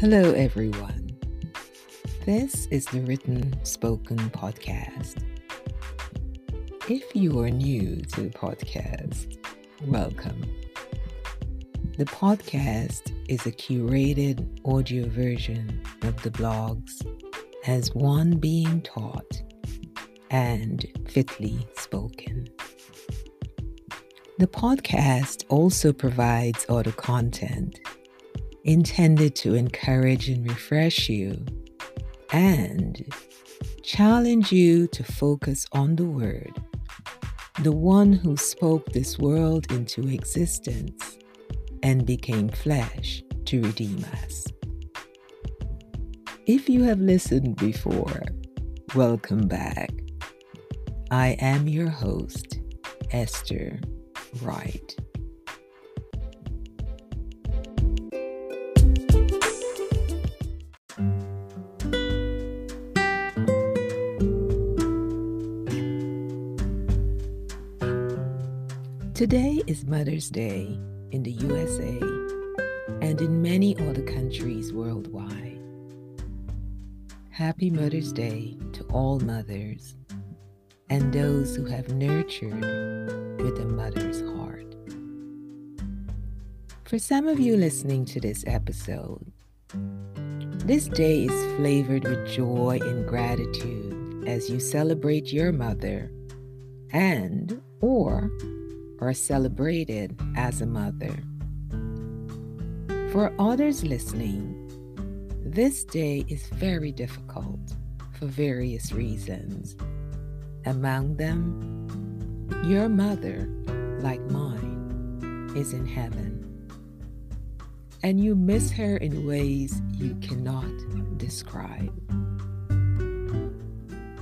Hello, everyone. This is the Written Spoken Podcast. If you are new to the podcast, welcome. The podcast is a curated audio version of the blogs as one being taught and fitly spoken. The podcast also provides audio content intended to encourage and refresh you and challenge you to focus on the Word, the one who spoke this world into existence and became flesh to redeem us. If you have listened before, welcome back. I am your host, Esther Wright. Today is Mother's Day in the USA and in many other countries worldwide. Happy Mother's Day to all mothers and those who have nurtured with a mother's heart. For some of you listening to this episode, this day is flavored with joy and gratitude as you celebrate your mother and or or celebrated as a mother. For others listening, this day is very difficult for various reasons. Among them, your mother, like mine, is in heaven. And you miss her in ways you cannot describe.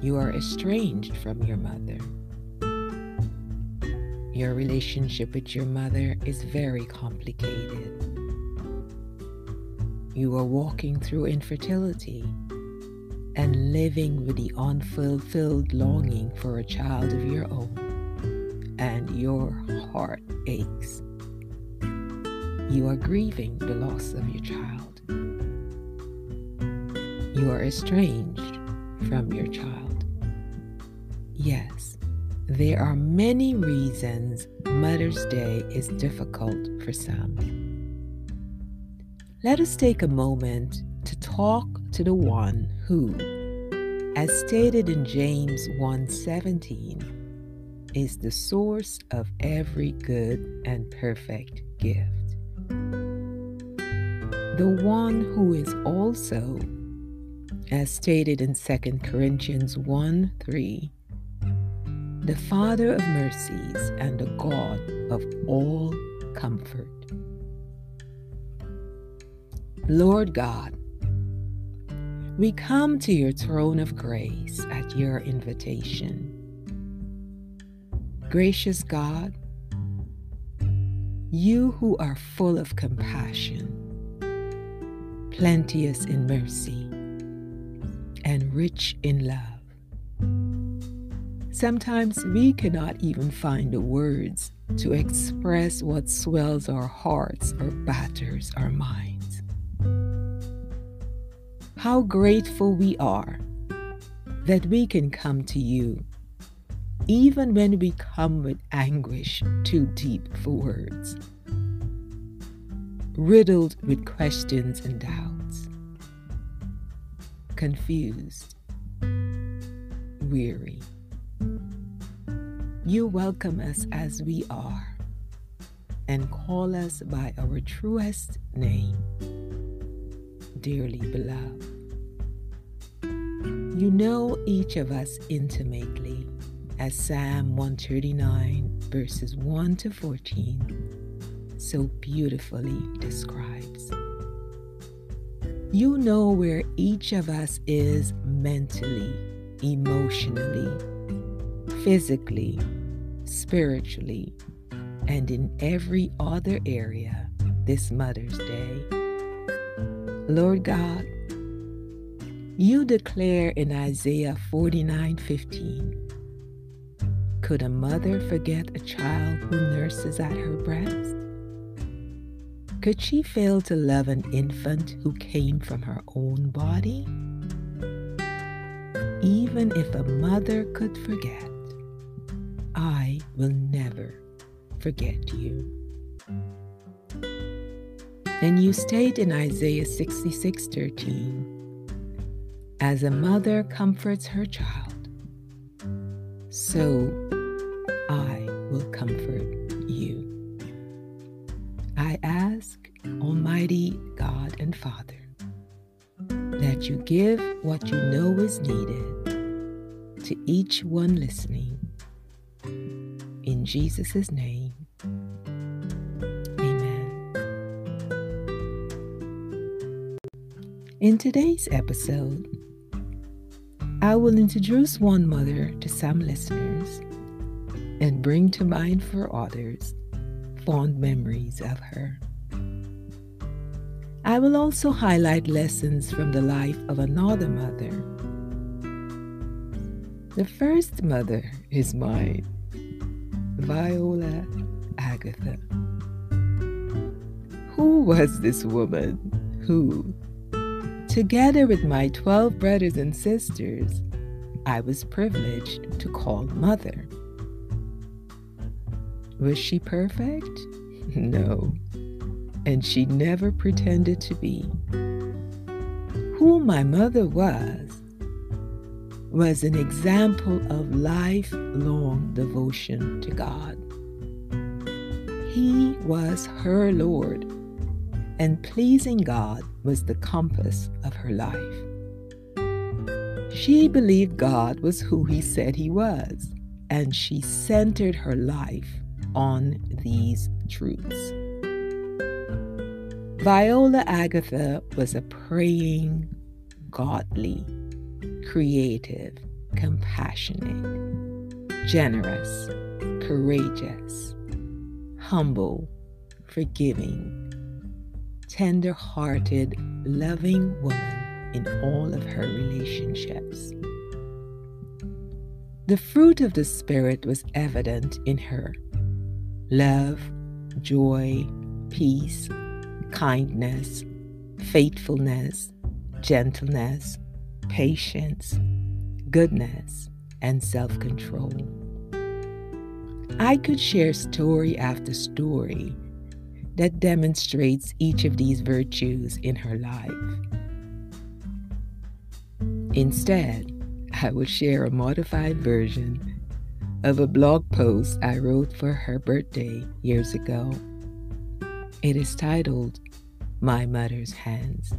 You are estranged from your mother your relationship with your mother is very complicated. You are walking through infertility and living with the unfulfilled longing for a child of your own, and your heart aches. You are grieving the loss of your child. You are estranged from your child. Yes, there are many reasons Mother's Day is difficult for some. Let us take a moment to talk to the one who, as stated in James 1:17, is the source of every good and perfect gift. The one who is also, as stated in 2 Corinthians 1 3, the Father of mercies and the God of all comfort. Lord God, we come to your throne of grace at your invitation. Gracious God, you who are full of compassion, plenteous in mercy, and rich in love Sometimes we cannot even find the words to express what swells our hearts or batters our minds. How grateful we are that we can come to you, even when we come with anguish too deep for words, riddled with questions and doubts, confused, weary. You welcome us as we are and call us by our truest name, dearly beloved. You know each of us intimately, as Psalm 139, verses 1 to 14, so beautifully describes. You know where each of us is mentally, emotionally, physically, spiritually, and in every other area this Mother's Day. Lord God, you declare in Isaiah 49:15, could a mother forget a child who nurses at her breast? Could she fail to love an infant who came from her own body? Even if a mother could forget, I will never forget you. And you state in Isaiah 66 13, as a mother comforts her child, so I will comfort you. I ask, Almighty God and Father, that you give what you know is needed to each one listening. In Jesus' name, amen. In today's episode, I will introduce one mother to some listeners and bring to mind for others fond memories of her. I will also highlight lessons from the life of another mother. The first mother is mine, Viola Agatha. Who was this woman who, Together with my 12 brothers and sisters, I was privileged to call mother. Was she perfect? No. And she never pretended to be. Who my mother was, was an example of lifelong devotion to God. He was her Lord and pleasing God was the compass of her life. She believed God was who He said He was, and she centered her life on these truths. Viola Agatha was a praying, godly, creative, compassionate, generous, courageous, humble, forgiving, tender hearted, loving woman in all of her relationships. The fruit of the Spirit was evident in her love, joy, peace, kindness, faithfulness, gentleness, patience, goodness, and self control. I could share story after story that demonstrates each of these virtues in her life. Instead, I will share a modified version of a blog post I wrote for her birthday years ago. It is titled My Mother's Hands.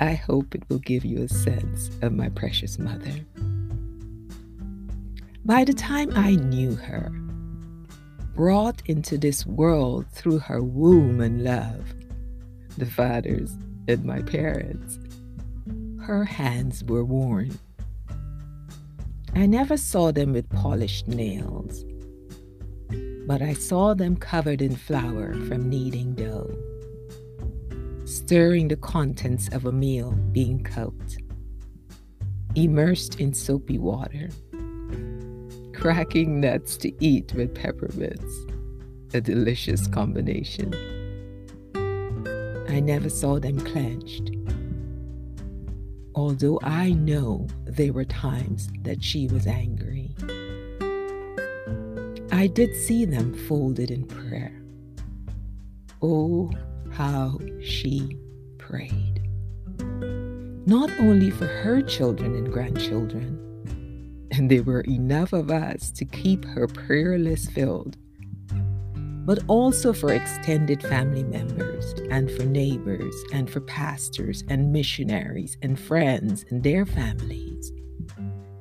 I hope it will give you a sense of my precious mother. By the time I knew her, brought into this world through her womb and love, the fathers and my parents. Her hands were worn. I never saw them with polished nails, but I saw them covered in flour from kneading dough, stirring the contents of a meal being cooked, immersed in soapy water cracking nuts to eat with peppermints. A delicious combination. I never saw them clenched. Although I know there were times that she was angry, I did see them folded in prayer. Oh, how she prayed. Not only for her children and grandchildren, and there were enough of us to keep her prayer list filled, but also for extended family members and for neighbors and for pastors and missionaries and friends and their families,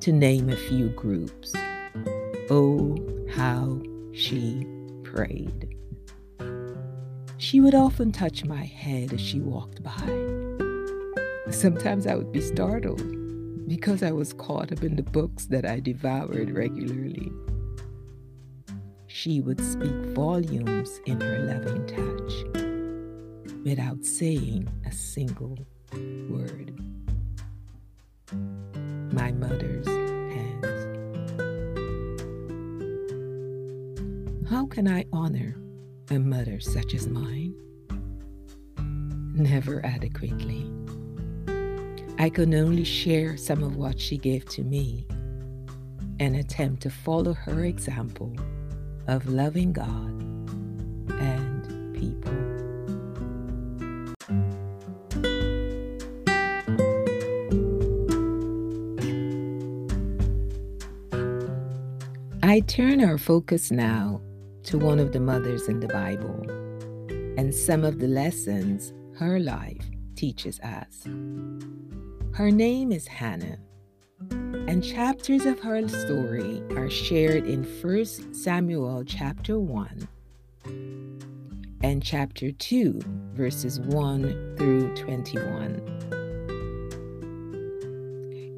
to name a few groups. Oh, how she prayed. She would often touch my head as she walked by. Sometimes I would be startled because I was caught up in the books that I devoured regularly. She would speak volumes in her loving touch without saying a single word. My mother's hands. How can I honor a mother such as mine? never adequately. I can only share some of what she gave to me and attempt to follow her example of loving God and people. I turn our focus now to one of the mothers in the Bible and some of the lessons her life teaches us. Her name is Hannah, and chapters of her story are shared in 1 Samuel chapter 1 and chapter 2, verses 1 through 21.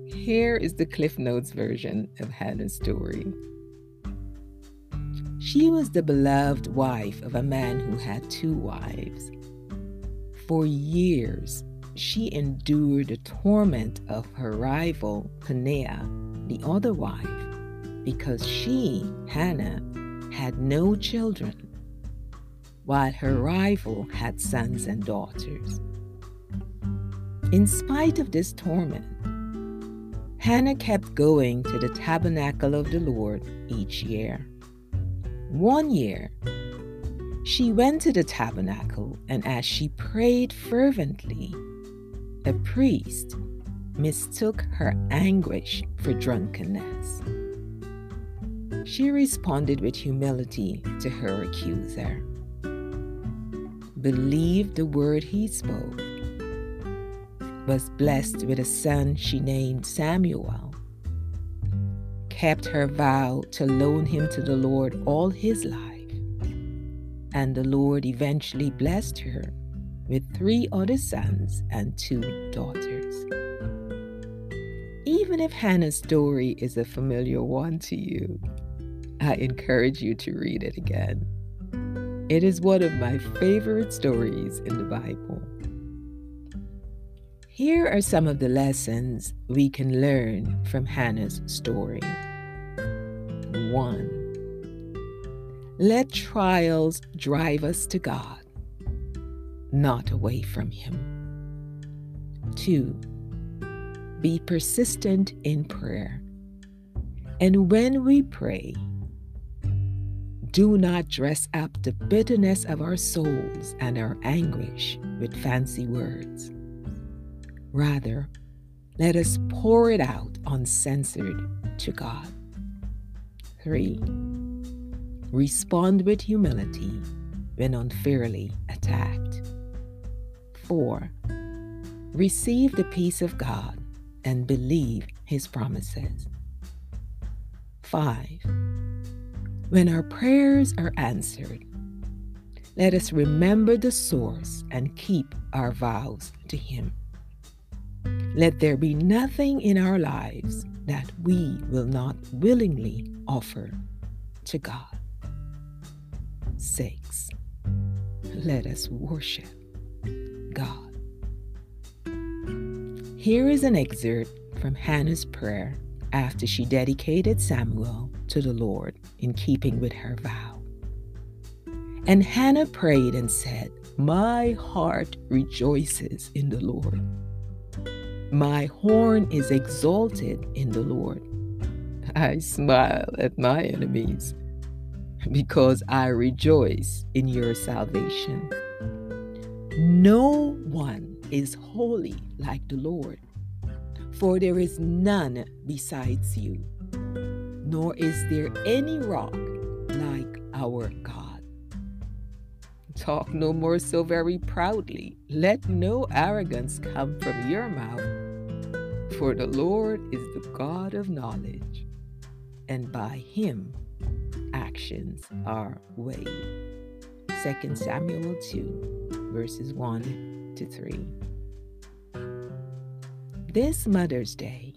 Here is the Cliff Notes version of Hannah's story. She was the beloved wife of a man who had two wives. For years, she endured the torment of her rival, Peninnah, the other wife, because she, Hannah, had no children, while her rival had sons and daughters. In spite of this torment, Hannah kept going to the tabernacle of the Lord each year. One year, she went to the tabernacle, and as she prayed fervently, a priest mistook her anguish for drunkenness. She responded with humility to her accuser, believed the word he spoke, was blessed with a son she named Samuel, kept her vow to loan him to the Lord all his life and the Lord eventually blessed her with three other sons and two daughters. Even if Hannah's story is a familiar one to you, I encourage you to read it again. It is one of my favorite stories in the Bible. Here are some of the lessons we can learn from Hannah's story. 1. Let trials drive us to God, not away from Him. Two, be persistent in prayer. And when we pray, do not dress up the bitterness of our souls and our anguish with fancy words. Rather, let us pour it out uncensored to God. 3 Respond with humility when unfairly attacked. 4. Receive the peace of God and believe his promises. 5. When our prayers are answered, let us remember the source and keep our vows to him. Let there be nothing in our lives that we will not willingly offer to God. 6. Let us worship God. Here is an excerpt from Hannah's prayer after she dedicated Samuel to the Lord in keeping with her vow. And Hannah prayed and said, My heart rejoices in the Lord. My horn is exalted in the Lord. I smile at my enemies because I rejoice in your salvation. No one is holy like the Lord, for there is none besides you, nor is there any rock like our God. Talk no more so very proudly. Let no arrogance come from your mouth, for the Lord is the God of knowledge, and by him actions are weighed. 2 Samuel 2, verses 1 to 3. This Mother's Day,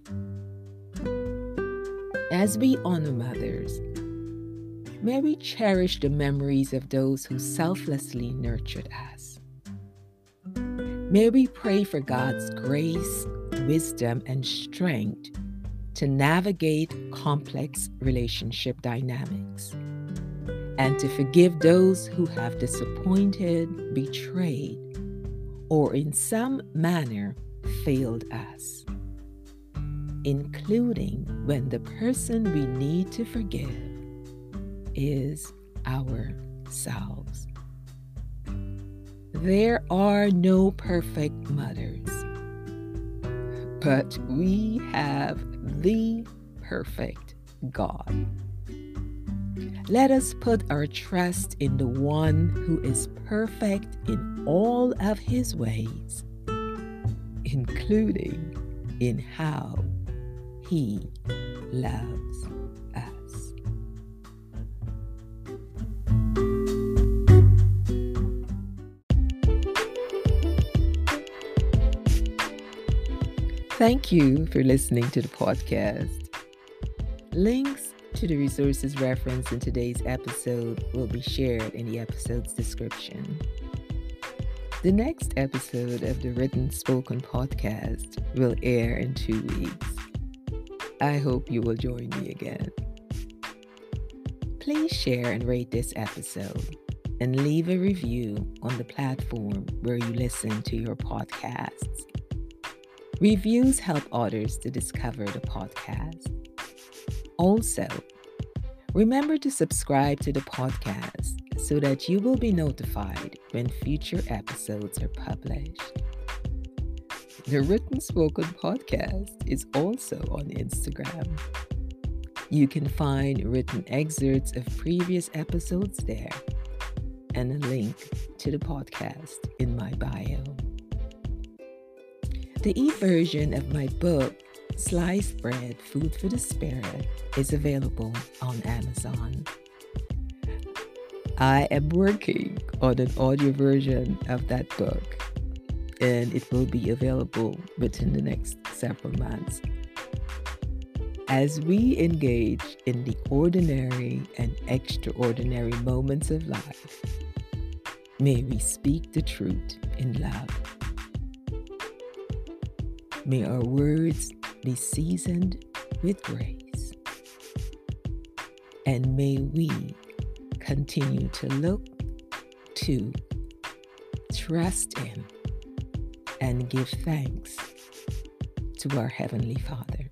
as we honor mothers, may we cherish the memories of those who selflessly nurtured us. May we pray for God's grace, wisdom, and strength to navigate complex relationship dynamics and to forgive those who have disappointed, betrayed, or in some manner failed us, including when the person we need to forgive is ourselves. There are no perfect mothers, but we have the perfect God. Let us put our trust in the one who is perfect in all of his ways, including in how he loves Thank you for listening to the podcast. Links to the resources referenced in today's episode will be shared in the episode's description. The next episode of the Written Spoken podcast will air in two weeks. I hope you will join me again. Please share and rate this episode and leave a review on the platform where you listen to your podcasts. Reviews help others to discover the podcast. Also, remember to subscribe to the podcast so that you will be notified when future episodes are published. The Written Spoken podcast is also on Instagram. You can find written excerpts of previous episodes there and a link to the podcast in my bio. The e version of my book Sliced Bread Food for the Spirit is available on Amazon. I am working on an audio version of that book, and it will be available within the next several months. As we engage in the ordinary and extraordinary moments of life, may we speak the truth in love. May our words be seasoned with grace. And may we continue to look to, trust in, and give thanks to our Heavenly Father.